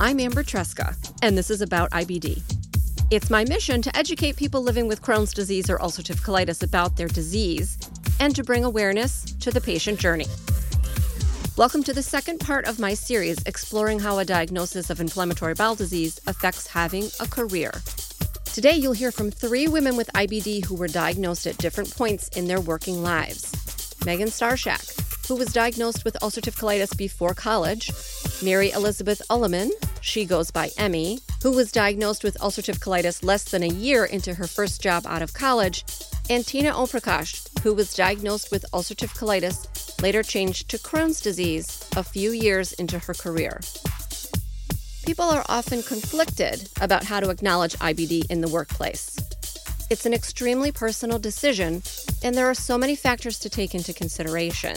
I'm Amber Tresca, and this is about IBD. It's my mission to educate people living with Crohn's disease or ulcerative colitis about their disease and to bring awareness to the patient journey. Welcome to the second part of my series exploring how a diagnosis of inflammatory bowel disease affects having a career. Today, you'll hear from three women with IBD who were diagnosed at different points in their working lives Megan Starshak, who was diagnosed with ulcerative colitis before college, Mary Elizabeth Ulliman, she goes by Emmy, who was diagnosed with ulcerative colitis less than a year into her first job out of college, and Tina Omprakash, who was diagnosed with ulcerative colitis, later changed to Crohn's disease a few years into her career. People are often conflicted about how to acknowledge IBD in the workplace. It's an extremely personal decision, and there are so many factors to take into consideration.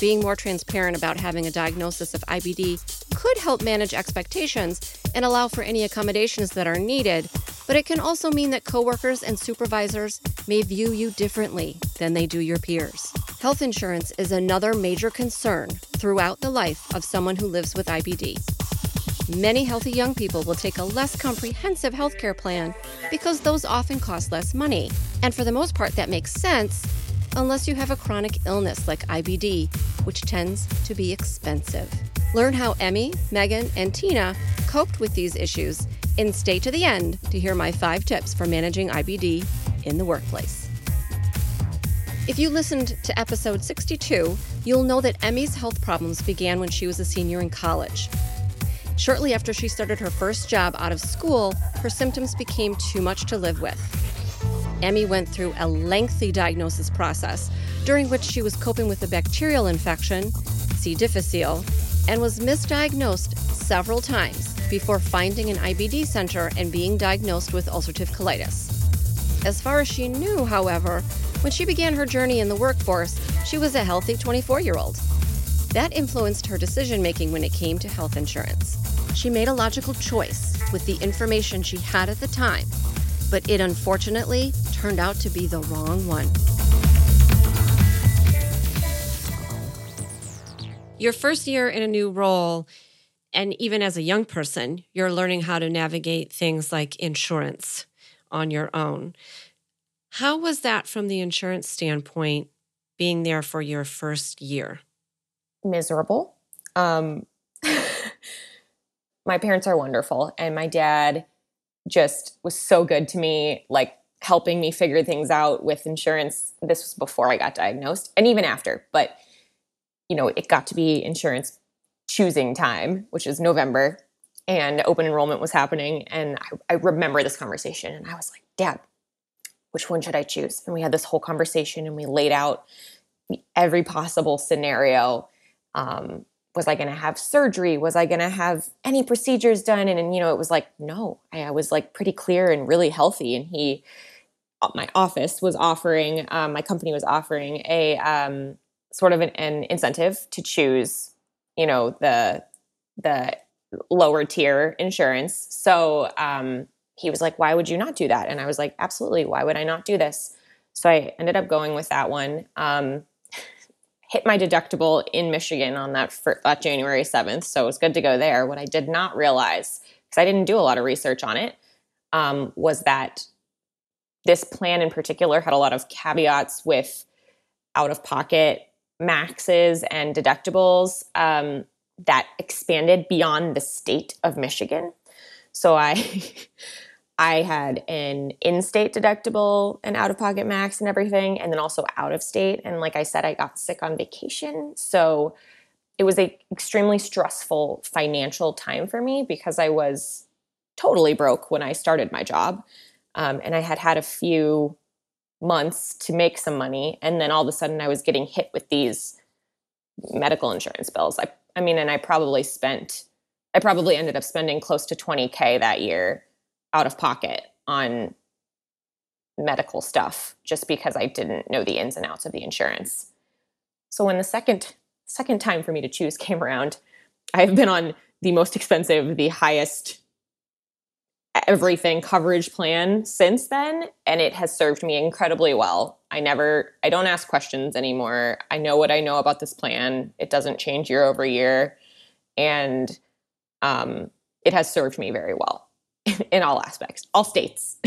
Being more transparent about having a diagnosis of IBD could help manage expectations and allow for any accommodations that are needed, but it can also mean that coworkers and supervisors may view you differently than they do your peers. Health insurance is another major concern throughout the life of someone who lives with IBD. Many healthy young people will take a less comprehensive healthcare plan because those often cost less money. And for the most part, that makes sense unless you have a chronic illness like IBD, which tends to be expensive. Learn how Emmy, Megan, and Tina coped with these issues and stay to the end to hear my five tips for managing IBD in the workplace. If you listened to episode 62, you'll know that Emmy's health problems began when she was a senior in college. Shortly after she started her first job out of school, her symptoms became too much to live with. Emmy went through a lengthy diagnosis process during which she was coping with a bacterial infection, C. difficile, and was misdiagnosed several times before finding an IBD center and being diagnosed with ulcerative colitis. As far as she knew, however, when she began her journey in the workforce, she was a healthy 24 year old. That influenced her decision making when it came to health insurance. She made a logical choice with the information she had at the time, but it unfortunately turned out to be the wrong one. Your first year in a new role, and even as a young person, you're learning how to navigate things like insurance on your own. How was that from the insurance standpoint, being there for your first year? Miserable. Um, my parents are wonderful, and my dad just was so good to me. Like helping me figure things out with insurance. This was before I got diagnosed and even after, but you know, it got to be insurance choosing time, which is November, and open enrollment was happening. And I, I remember this conversation and I was like, Dad, which one should I choose? And we had this whole conversation and we laid out every possible scenario. Um, was I going to have surgery? Was I going to have any procedures done? And, and, you know, it was like, no, I, I was like pretty clear and really healthy. And he, my office was offering, um, my company was offering a um, sort of an, an, incentive to choose, you know, the the lower tier insurance. So um, he was like, "Why would you not do that?" And I was like, "Absolutely. Why would I not do this?" So I ended up going with that one. Um, hit my deductible in Michigan on that that January seventh, so it was good to go there. What I did not realize, because I didn't do a lot of research on it, um, was that this plan in particular had a lot of caveats with out of pocket maxes and deductibles um, that expanded beyond the state of Michigan. So I I had an in-state deductible and out-of-pocket max and everything, and then also out of state. And like I said, I got sick on vacation. So it was a extremely stressful financial time for me because I was totally broke when I started my job. Um, and I had had a few months to make some money. And then all of a sudden I was getting hit with these medical insurance bills. I, I mean, and I probably spent, I probably ended up spending close to 20K that year out of pocket on medical stuff just because I didn't know the ins and outs of the insurance. So when the second second time for me to choose came around, I've been on the most expensive, the highest everything coverage plan since then and it has served me incredibly well. I never I don't ask questions anymore. I know what I know about this plan. It doesn't change year over year and um, it has served me very well in all aspects, all states.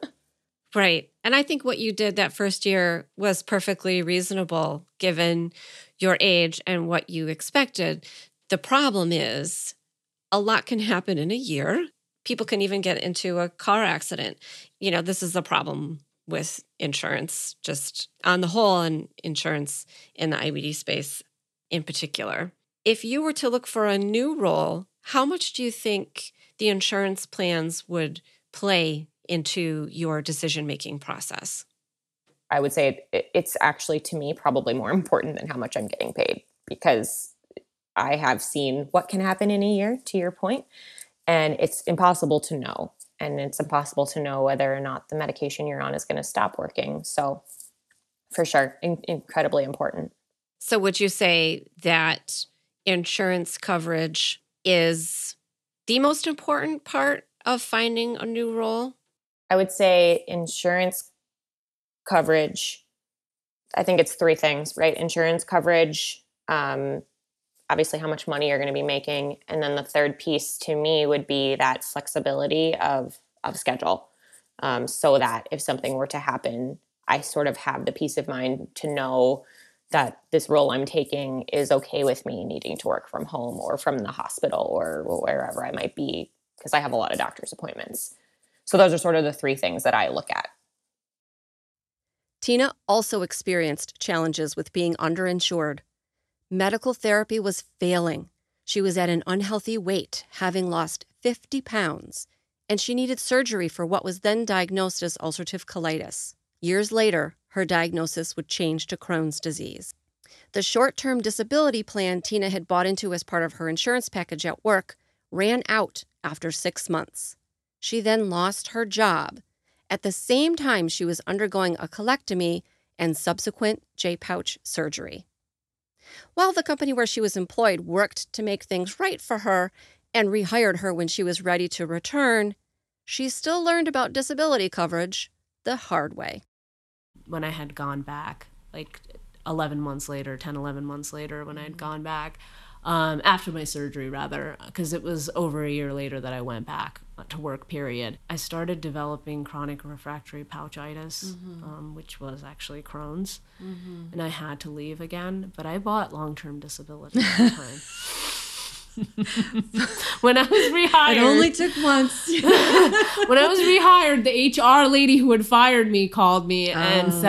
right. And I think what you did that first year was perfectly reasonable given your age and what you expected. The problem is a lot can happen in a year. People can even get into a car accident. You know, this is the problem with insurance, just on the whole, and insurance in the IBD space in particular. If you were to look for a new role, how much do you think the insurance plans would play into your decision making process? I would say it's actually to me probably more important than how much I'm getting paid because I have seen what can happen in a year, to your point, and it's impossible to know. And it's impossible to know whether or not the medication you're on is going to stop working. So, for sure, in- incredibly important. So, would you say that insurance coverage is the most important part of finding a new role? I would say insurance coverage. I think it's three things, right? Insurance coverage, um, obviously how much money you're going to be making, and then the third piece to me would be that flexibility of of schedule, um, so that if something were to happen, I sort of have the peace of mind to know that this role I'm taking is okay with me needing to work from home or from the hospital or wherever I might be because I have a lot of doctor's appointments. So those are sort of the three things that I look at. Tina also experienced challenges with being underinsured. Medical therapy was failing. She was at an unhealthy weight, having lost 50 pounds, and she needed surgery for what was then diagnosed as ulcerative colitis. Years later, her diagnosis would change to Crohn's disease. The short term disability plan Tina had bought into as part of her insurance package at work ran out after six months. She then lost her job at the same time she was undergoing a colectomy and subsequent J pouch surgery. While the company where she was employed worked to make things right for her and rehired her when she was ready to return, she still learned about disability coverage the hard way when I had gone back, like 11 months later, 10, 11 months later, when I had mm-hmm. gone back, um, after my surgery, rather, because it was over a year later that I went back to work, period. I started developing chronic refractory pouchitis, mm-hmm. um, which was actually Crohn's, mm-hmm. and I had to leave again, but I bought long term disability at the time. when I was rehired. It only took once. when I was rehired, the HR lady who had fired me called me and oh.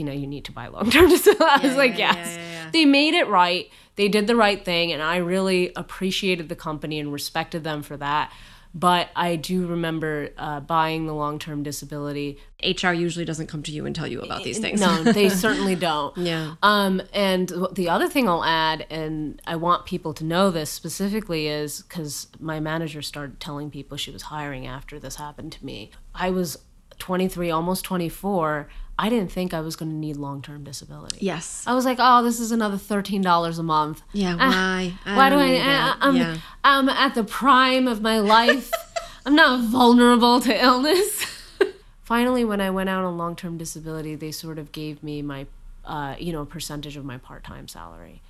Said, know, you need to buy long term disability. I was yeah, like, yeah, yes. Yeah, they made it right. They did the right thing. And I really appreciated the company and respected them for that. But I do remember uh, buying the long term disability. HR usually doesn't come to you and tell you about these things. No, they certainly don't. Yeah. Um, and the other thing I'll add, and I want people to know this specifically, is because my manager started telling people she was hiring after this happened to me. I was 23, almost 24. I didn't think I was going to need long term disability. Yes. I was like, oh, this is another $13 a month. Yeah, why? Uh, why do I? I I'm, yeah. I'm at the prime of my life. I'm not vulnerable to illness. Finally, when I went out on long term disability, they sort of gave me my, uh, you know, percentage of my part time salary.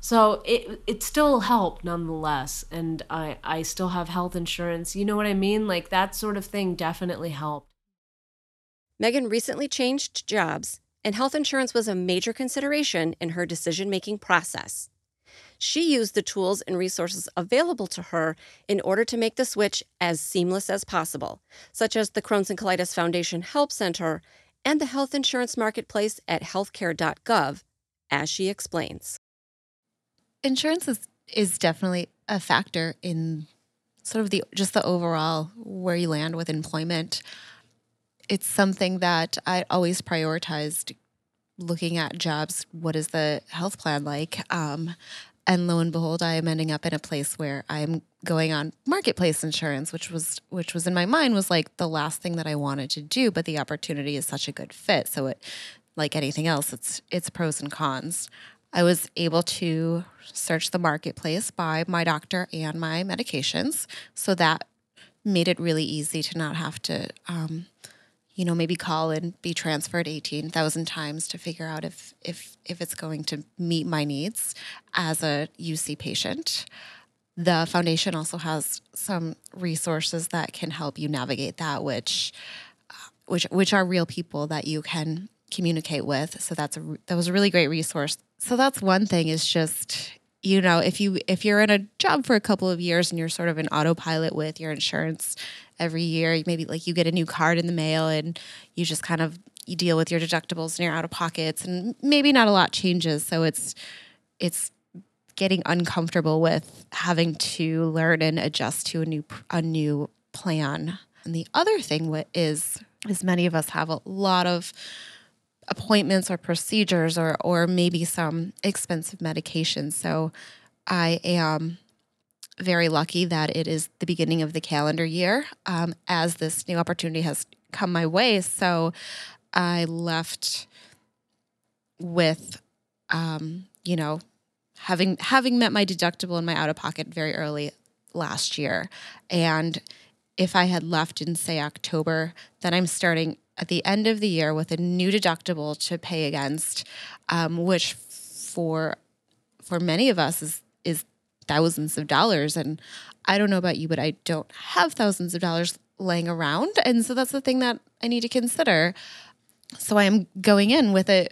So it it still helped nonetheless, and I I still have health insurance. You know what I mean? Like that sort of thing definitely helped. Megan recently changed jobs, and health insurance was a major consideration in her decision making process. She used the tools and resources available to her in order to make the switch as seamless as possible, such as the Crohn's and Colitis Foundation Help Center and the health insurance marketplace at healthcare.gov, as she explains. Insurance is, is definitely a factor in sort of the just the overall where you land with employment it's something that I always prioritized looking at jobs. What is the health plan like? Um, and lo and behold, I am ending up in a place where I'm going on marketplace insurance, which was which was in my mind was like the last thing that I wanted to do, but the opportunity is such a good fit. So it like anything else, it's it's pros and cons. I was able to search the marketplace by my doctor and my medications, so that made it really easy to not have to um, you know, maybe call and be transferred 18,000 times to figure out if, if, if it's going to meet my needs as a UC patient. the foundation also has some resources that can help you navigate that, which uh, which which are real people that you can communicate with. So that's a that was a really great resource. So that's one thing is just you know if you if you're in a job for a couple of years and you're sort of an autopilot with your insurance every year, maybe like you get a new card in the mail and you just kind of you deal with your deductibles and your out of pockets and maybe not a lot changes. So it's it's getting uncomfortable with having to learn and adjust to a new a new plan. And the other thing is is many of us have a lot of appointments or procedures or or maybe some expensive medications. So I am very lucky that it is the beginning of the calendar year um, as this new opportunity has come my way. So I left with, um, you know, having having met my deductible and my out of pocket very early last year, and if I had left in say October, then I'm starting at the end of the year with a new deductible to pay against, um, which for for many of us is is thousands of dollars. And I don't know about you, but I don't have thousands of dollars laying around, and so that's the thing that I need to consider. So I am going in with a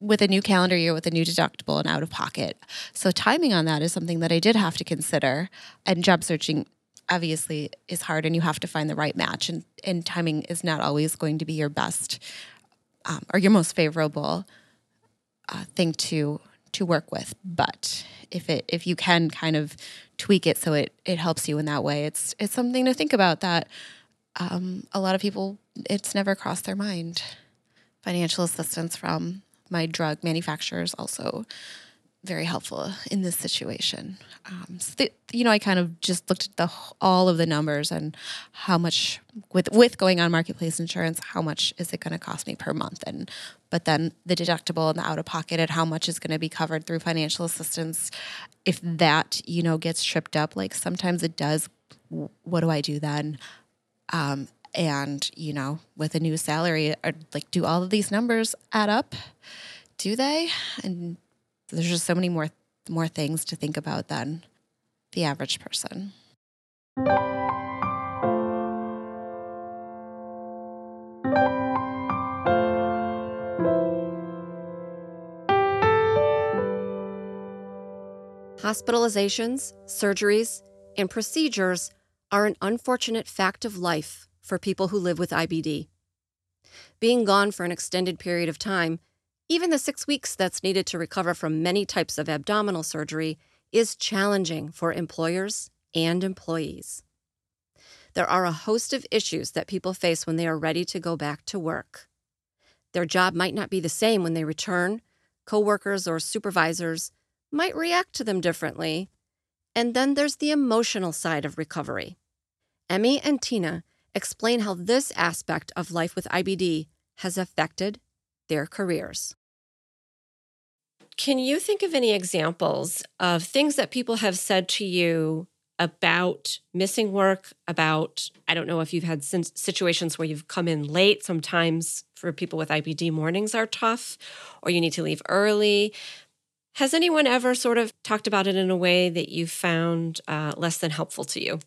with a new calendar year with a new deductible and out of pocket. So timing on that is something that I did have to consider. And job searching obviously is hard and you have to find the right match and, and timing is not always going to be your best um, or your most favorable uh, thing to to work with but if it if you can kind of tweak it so it it helps you in that way it's it's something to think about that um, a lot of people it's never crossed their mind financial assistance from my drug manufacturers also very helpful in this situation. Um, so the, you know, I kind of just looked at the all of the numbers and how much with with going on marketplace insurance, how much is it going to cost me per month, and but then the deductible and the out of pocket and how much is going to be covered through financial assistance. If that you know gets tripped up, like sometimes it does, what do I do then? Um, and you know, with a new salary, or like, do all of these numbers add up? Do they? And there's just so many more more things to think about than the average person. Hospitalizations, surgeries, and procedures are an unfortunate fact of life for people who live with IBD. Being gone for an extended period of time even the six weeks that's needed to recover from many types of abdominal surgery is challenging for employers and employees. There are a host of issues that people face when they are ready to go back to work. Their job might not be the same when they return, coworkers or supervisors might react to them differently, and then there's the emotional side of recovery. Emmy and Tina explain how this aspect of life with IBD has affected their careers. Can you think of any examples of things that people have said to you about missing work? About, I don't know if you've had situations where you've come in late. Sometimes for people with IBD, mornings are tough, or you need to leave early. Has anyone ever sort of talked about it in a way that you found uh, less than helpful to you?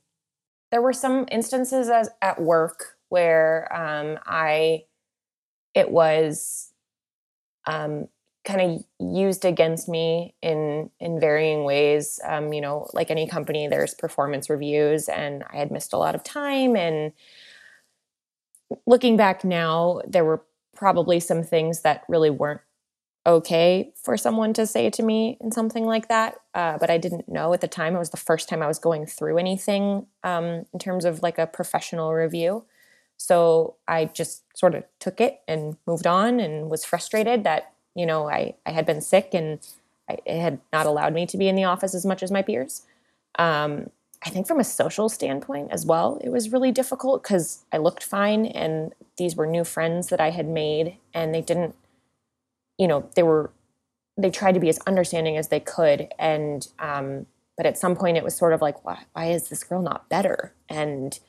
There were some instances as, at work where um, I, it was um, kind of used against me in in varying ways. Um, you know, like any company, there's performance reviews, and I had missed a lot of time. And looking back now, there were probably some things that really weren't okay for someone to say to me in something like that. Uh, but I didn't know at the time. It was the first time I was going through anything um, in terms of like a professional review. So I just sort of took it and moved on and was frustrated that, you know, I, I had been sick and I, it had not allowed me to be in the office as much as my peers. Um, I think from a social standpoint as well, it was really difficult because I looked fine and these were new friends that I had made and they didn't, you know, they were, they tried to be as understanding as they could. And, um, but at some point it was sort of like, why, why is this girl not better? And,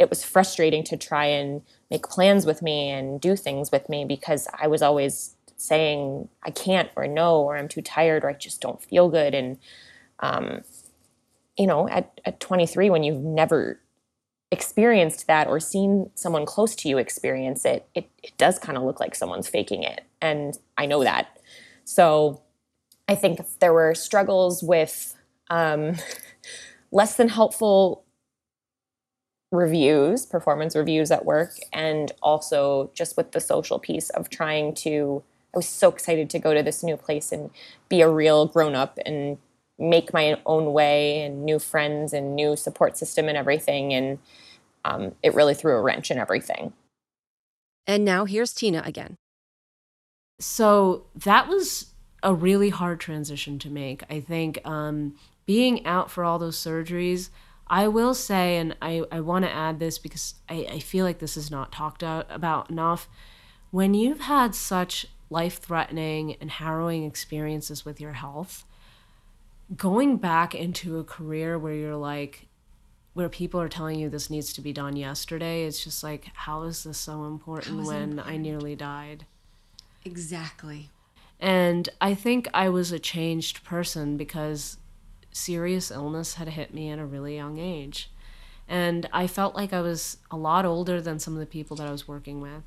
it was frustrating to try and make plans with me and do things with me because I was always saying I can't or no or I'm too tired or I just don't feel good and um, you know, at, at 23, when you've never experienced that or seen someone close to you experience it, it, it does kind of look like someone's faking it. And I know that. So I think there were struggles with um, less than helpful reviews, performance reviews at work, and also just with the social piece of trying to. I was so excited to go to this new place and be a real grown up and make my own way and new friends and new support system and everything. And um, it really threw a wrench in everything. And now here's Tina again. So that was a really hard transition to make. I think um, being out for all those surgeries, I will say, and I, I want to add this because I, I feel like this is not talked about enough. When you've had such life threatening and harrowing experiences with your health, going back into a career where you're like, where people are telling you this needs to be done yesterday, it's just like, how is this so important when important? I nearly died? Exactly. And I think I was a changed person because serious illness had hit me at a really young age. And I felt like I was a lot older than some of the people that I was working with.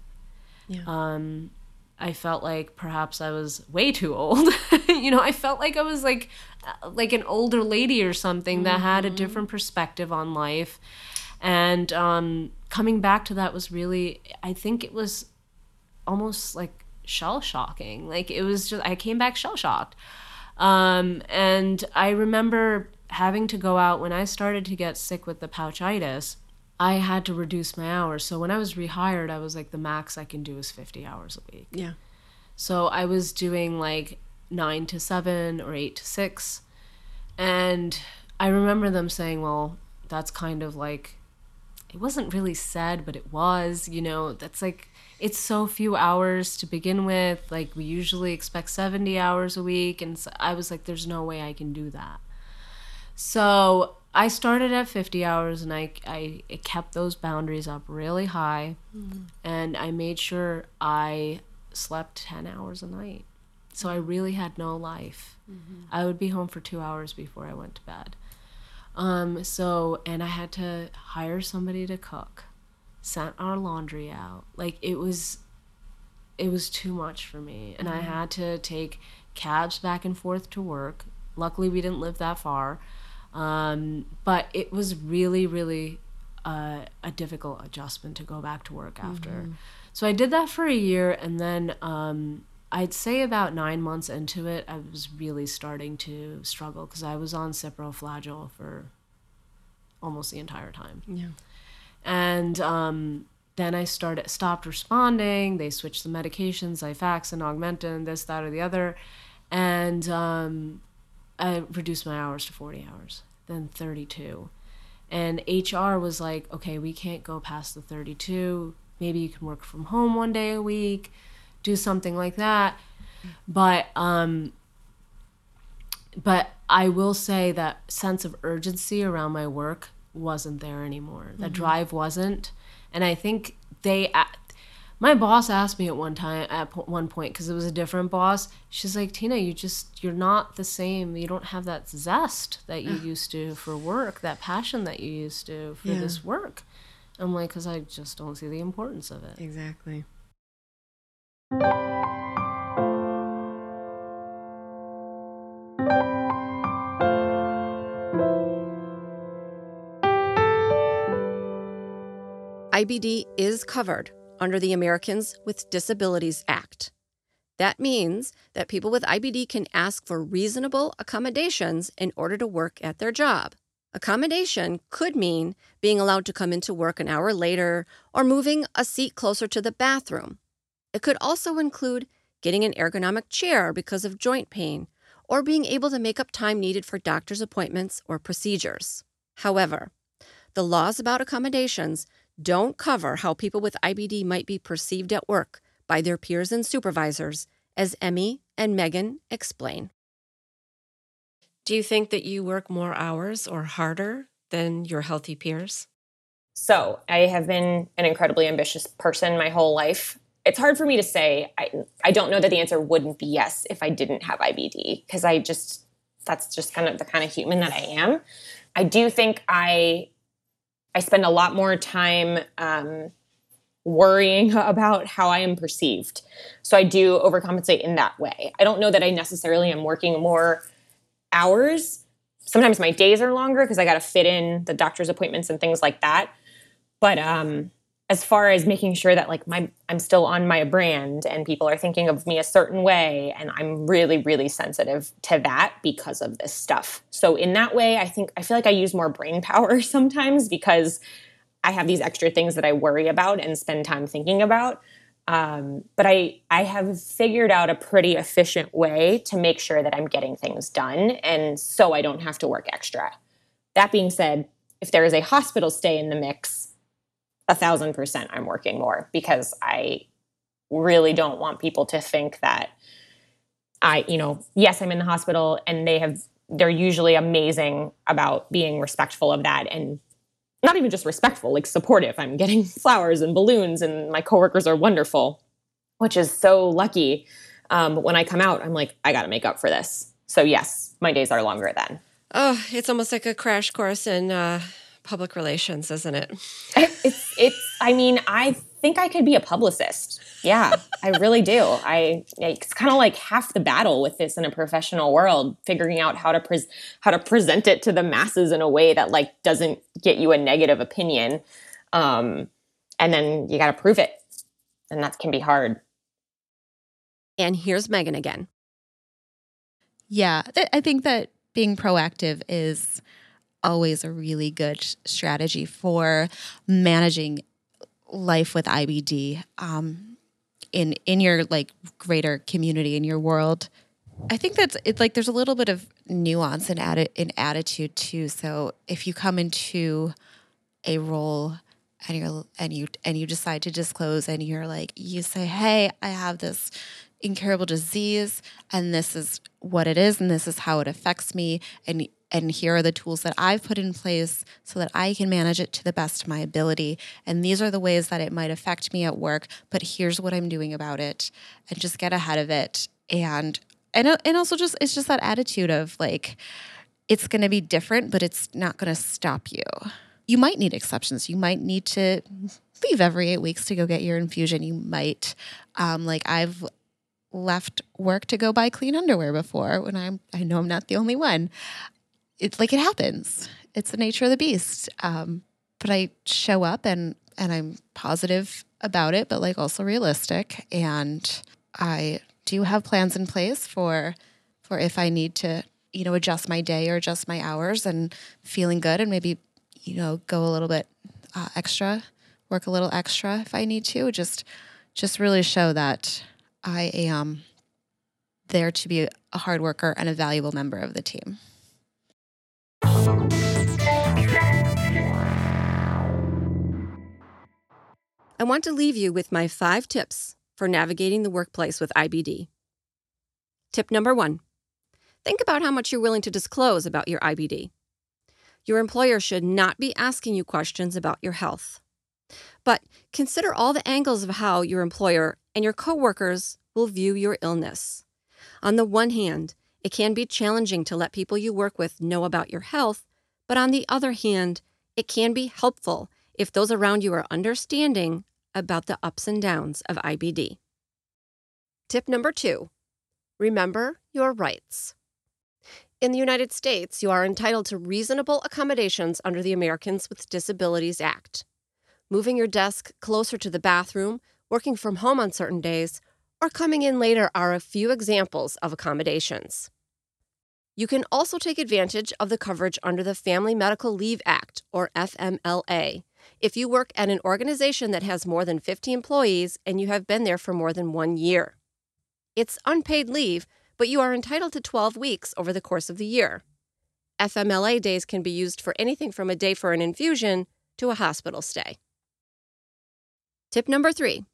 Yeah. Um, I felt like perhaps I was way too old. you know, I felt like I was like uh, like an older lady or something mm-hmm. that had a mm-hmm. different perspective on life. And um, coming back to that was really, I think it was almost like shell shocking. Like it was just, I came back shell shocked. Um, and I remember having to go out when I started to get sick with the pouchitis. I had to reduce my hours. So when I was rehired, I was like, the max I can do is 50 hours a week. Yeah. So I was doing like nine to seven or eight to six. And I remember them saying, well, that's kind of like, it wasn't really said, but it was, you know, that's like, it's so few hours to begin with. Like we usually expect 70 hours a week. And so I was like, there's no way I can do that. So I started at 50 hours and I, I kept those boundaries up really high. Mm-hmm. And I made sure I slept 10 hours a night. So I really had no life. Mm-hmm. I would be home for two hours before I went to bed. Um, so, and I had to hire somebody to cook sent our laundry out. Like it was it was too much for me and mm-hmm. I had to take cabs back and forth to work. Luckily we didn't live that far. Um, but it was really really uh, a difficult adjustment to go back to work after. Mm-hmm. So I did that for a year and then um, I'd say about nine months into it, I was really starting to struggle because I was on ciprofloxacin for almost the entire time. Yeah and um, then I started stopped responding. They switched the medications, Xifaxan, Augmentin, this, that, or the other, and um, I reduced my hours to 40 hours, then 32. And HR was like, okay, we can't go past the 32. Maybe you can work from home one day a week, do something like that. But um, but I will say that sense of urgency around my work wasn't there anymore. The mm-hmm. drive wasn't. And I think they my boss asked me at one time at one point because it was a different boss she's like tina you just you're not the same you don't have that zest that you used to for work that passion that you used to for yeah. this work i'm like because i just don't see the importance of it exactly IBD is covered under the Americans with Disabilities Act. That means that people with IBD can ask for reasonable accommodations in order to work at their job. Accommodation could mean being allowed to come into work an hour later or moving a seat closer to the bathroom. It could also include getting an ergonomic chair because of joint pain or being able to make up time needed for doctor's appointments or procedures. However, the laws about accommodations don't cover how people with IBD might be perceived at work by their peers and supervisors, as Emmy and Megan explain. Do you think that you work more hours or harder than your healthy peers? So, I have been an incredibly ambitious person my whole life. It's hard for me to say. I, I don't know that the answer wouldn't be yes if I didn't have IBD, because I just, that's just kind of the kind of human that I am. I do think I I spend a lot more time um, worrying about how I am perceived. So I do overcompensate in that way. I don't know that I necessarily am working more hours. Sometimes my days are longer because I got to fit in the doctor's appointments and things like that. But um, as far as making sure that like my I'm still on my brand and people are thinking of me a certain way and I'm really really sensitive to that because of this stuff. So in that way I think I feel like I use more brain power sometimes because I have these extra things that I worry about and spend time thinking about. Um, but I I have figured out a pretty efficient way to make sure that I'm getting things done and so I don't have to work extra. That being said, if there is a hospital stay in the mix, a thousand percent I'm working more because I really don't want people to think that I, you know, yes, I'm in the hospital and they have, they're usually amazing about being respectful of that and not even just respectful, like supportive. I'm getting flowers and balloons and my coworkers are wonderful, which is so lucky. Um, when I come out, I'm like, I got to make up for this. So yes, my days are longer then. Oh, it's almost like a crash course in uh, public relations, isn't it? it's it's I mean, I think I could be a publicist. Yeah, I really do. I it's kind of like half the battle with this in a professional world, figuring out how to pre- how to present it to the masses in a way that like doesn't get you a negative opinion. Um and then you got to prove it. And that can be hard. And here's Megan again. Yeah, th- I think that being proactive is always a really good strategy for managing life with IBD um, in in your like greater community in your world. I think that's it's like there's a little bit of nuance atti- in attitude too. So if you come into a role and you're and you and you decide to disclose and you're like you say, "Hey, I have this incurable disease and this is what it is and this is how it affects me and and here are the tools that I've put in place so that I can manage it to the best of my ability. And these are the ways that it might affect me at work, but here's what I'm doing about it. And just get ahead of it. And and and also just it's just that attitude of like it's going to be different, but it's not going to stop you. You might need exceptions. You might need to leave every eight weeks to go get your infusion. You might, um, like I've left work to go buy clean underwear before when I'm I know I'm not the only one it's like it happens. It's the nature of the beast. Um, but I show up and and I'm positive about it, but like also realistic. And I do have plans in place for for if I need to, you know, adjust my day or adjust my hours and feeling good and maybe, you know, go a little bit uh, extra, work a little extra if I need to. Just just really show that I am there to be a hard worker and a valuable member of the team. I want to leave you with my five tips for navigating the workplace with IBD. Tip number one think about how much you're willing to disclose about your IBD. Your employer should not be asking you questions about your health. But consider all the angles of how your employer and your coworkers will view your illness. On the one hand, it can be challenging to let people you work with know about your health, but on the other hand, it can be helpful if those around you are understanding about the ups and downs of IBD. Tip number two remember your rights. In the United States, you are entitled to reasonable accommodations under the Americans with Disabilities Act. Moving your desk closer to the bathroom, working from home on certain days, or coming in later are a few examples of accommodations. You can also take advantage of the coverage under the Family Medical Leave Act, or FMLA, if you work at an organization that has more than 50 employees and you have been there for more than one year. It's unpaid leave, but you are entitled to 12 weeks over the course of the year. FMLA days can be used for anything from a day for an infusion to a hospital stay. Tip number three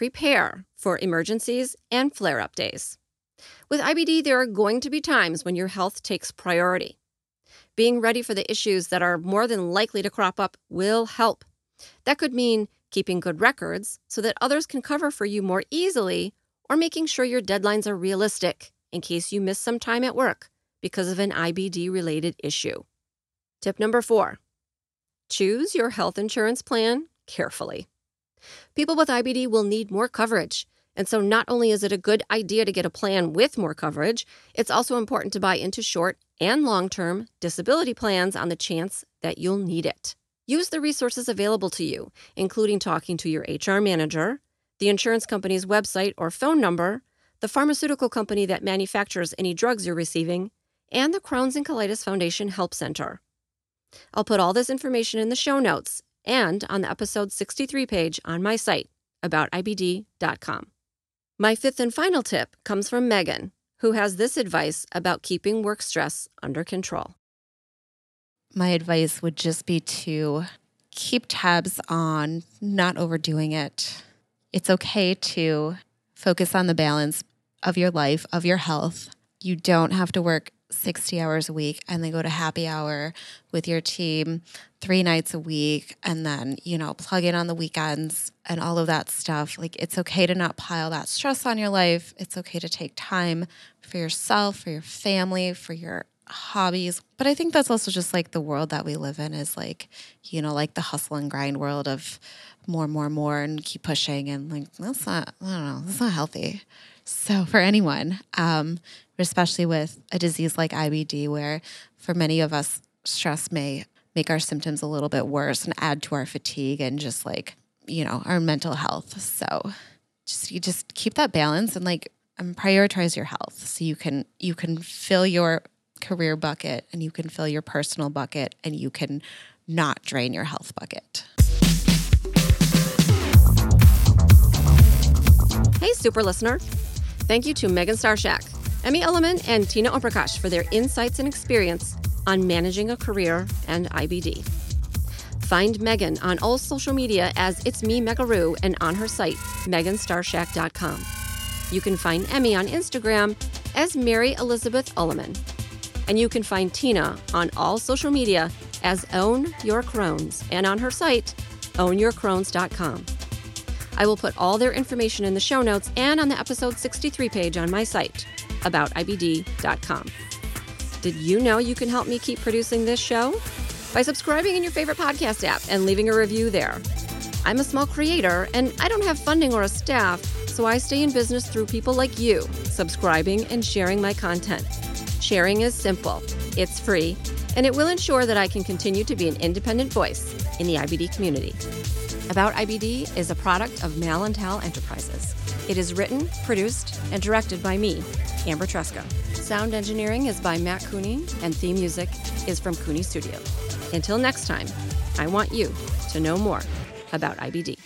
prepare for emergencies and flare up days. With IBD, there are going to be times when your health takes priority. Being ready for the issues that are more than likely to crop up will help. That could mean keeping good records so that others can cover for you more easily, or making sure your deadlines are realistic in case you miss some time at work because of an IBD related issue. Tip number four choose your health insurance plan carefully. People with IBD will need more coverage. And so, not only is it a good idea to get a plan with more coverage, it's also important to buy into short and long term disability plans on the chance that you'll need it. Use the resources available to you, including talking to your HR manager, the insurance company's website or phone number, the pharmaceutical company that manufactures any drugs you're receiving, and the Crohn's and Colitis Foundation Help Center. I'll put all this information in the show notes and on the episode 63 page on my site, aboutibd.com. My fifth and final tip comes from Megan, who has this advice about keeping work stress under control. My advice would just be to keep tabs on not overdoing it. It's okay to focus on the balance of your life, of your health. You don't have to work 60 hours a week and then go to happy hour with your team three nights a week and then, you know, plug in on the weekends and all of that stuff. Like, it's okay to not pile that stress on your life. It's okay to take time for yourself, for your family, for your hobbies. But I think that's also just like the world that we live in is like, you know, like the hustle and grind world of more, more, more and keep pushing. And like, that's not, I don't know, that's not healthy. So for anyone, um, especially with a disease like IBD, where for many of us, stress may make our symptoms a little bit worse and add to our fatigue and just like, you know, our mental health. So just you just keep that balance and like and prioritize your health so you can you can fill your career bucket and you can fill your personal bucket and you can not drain your health bucket. Hey, super listener. Thank you to Megan Starshak, Emmy Ulliman, and Tina Omprakash for their insights and experience on managing a career and IBD. Find Megan on all social media as It's Me Megaroo and on her site, meganstarshak.com. You can find Emmy on Instagram as Mary Elizabeth Ulliman. And you can find Tina on all social media as Own Your Crohn's and on her site, ownyourcrohns.com. I will put all their information in the show notes and on the episode 63 page on my site, aboutibd.com. Did you know you can help me keep producing this show? By subscribing in your favorite podcast app and leaving a review there. I'm a small creator and I don't have funding or a staff, so I stay in business through people like you, subscribing and sharing my content. Sharing is simple, it's free, and it will ensure that I can continue to be an independent voice in the IBD community. About IBD is a product of Malintel Enterprises. It is written, produced, and directed by me, Amber Tresca. Sound engineering is by Matt Cooney, and theme music is from Cooney Studio. Until next time, I want you to know more about IBD.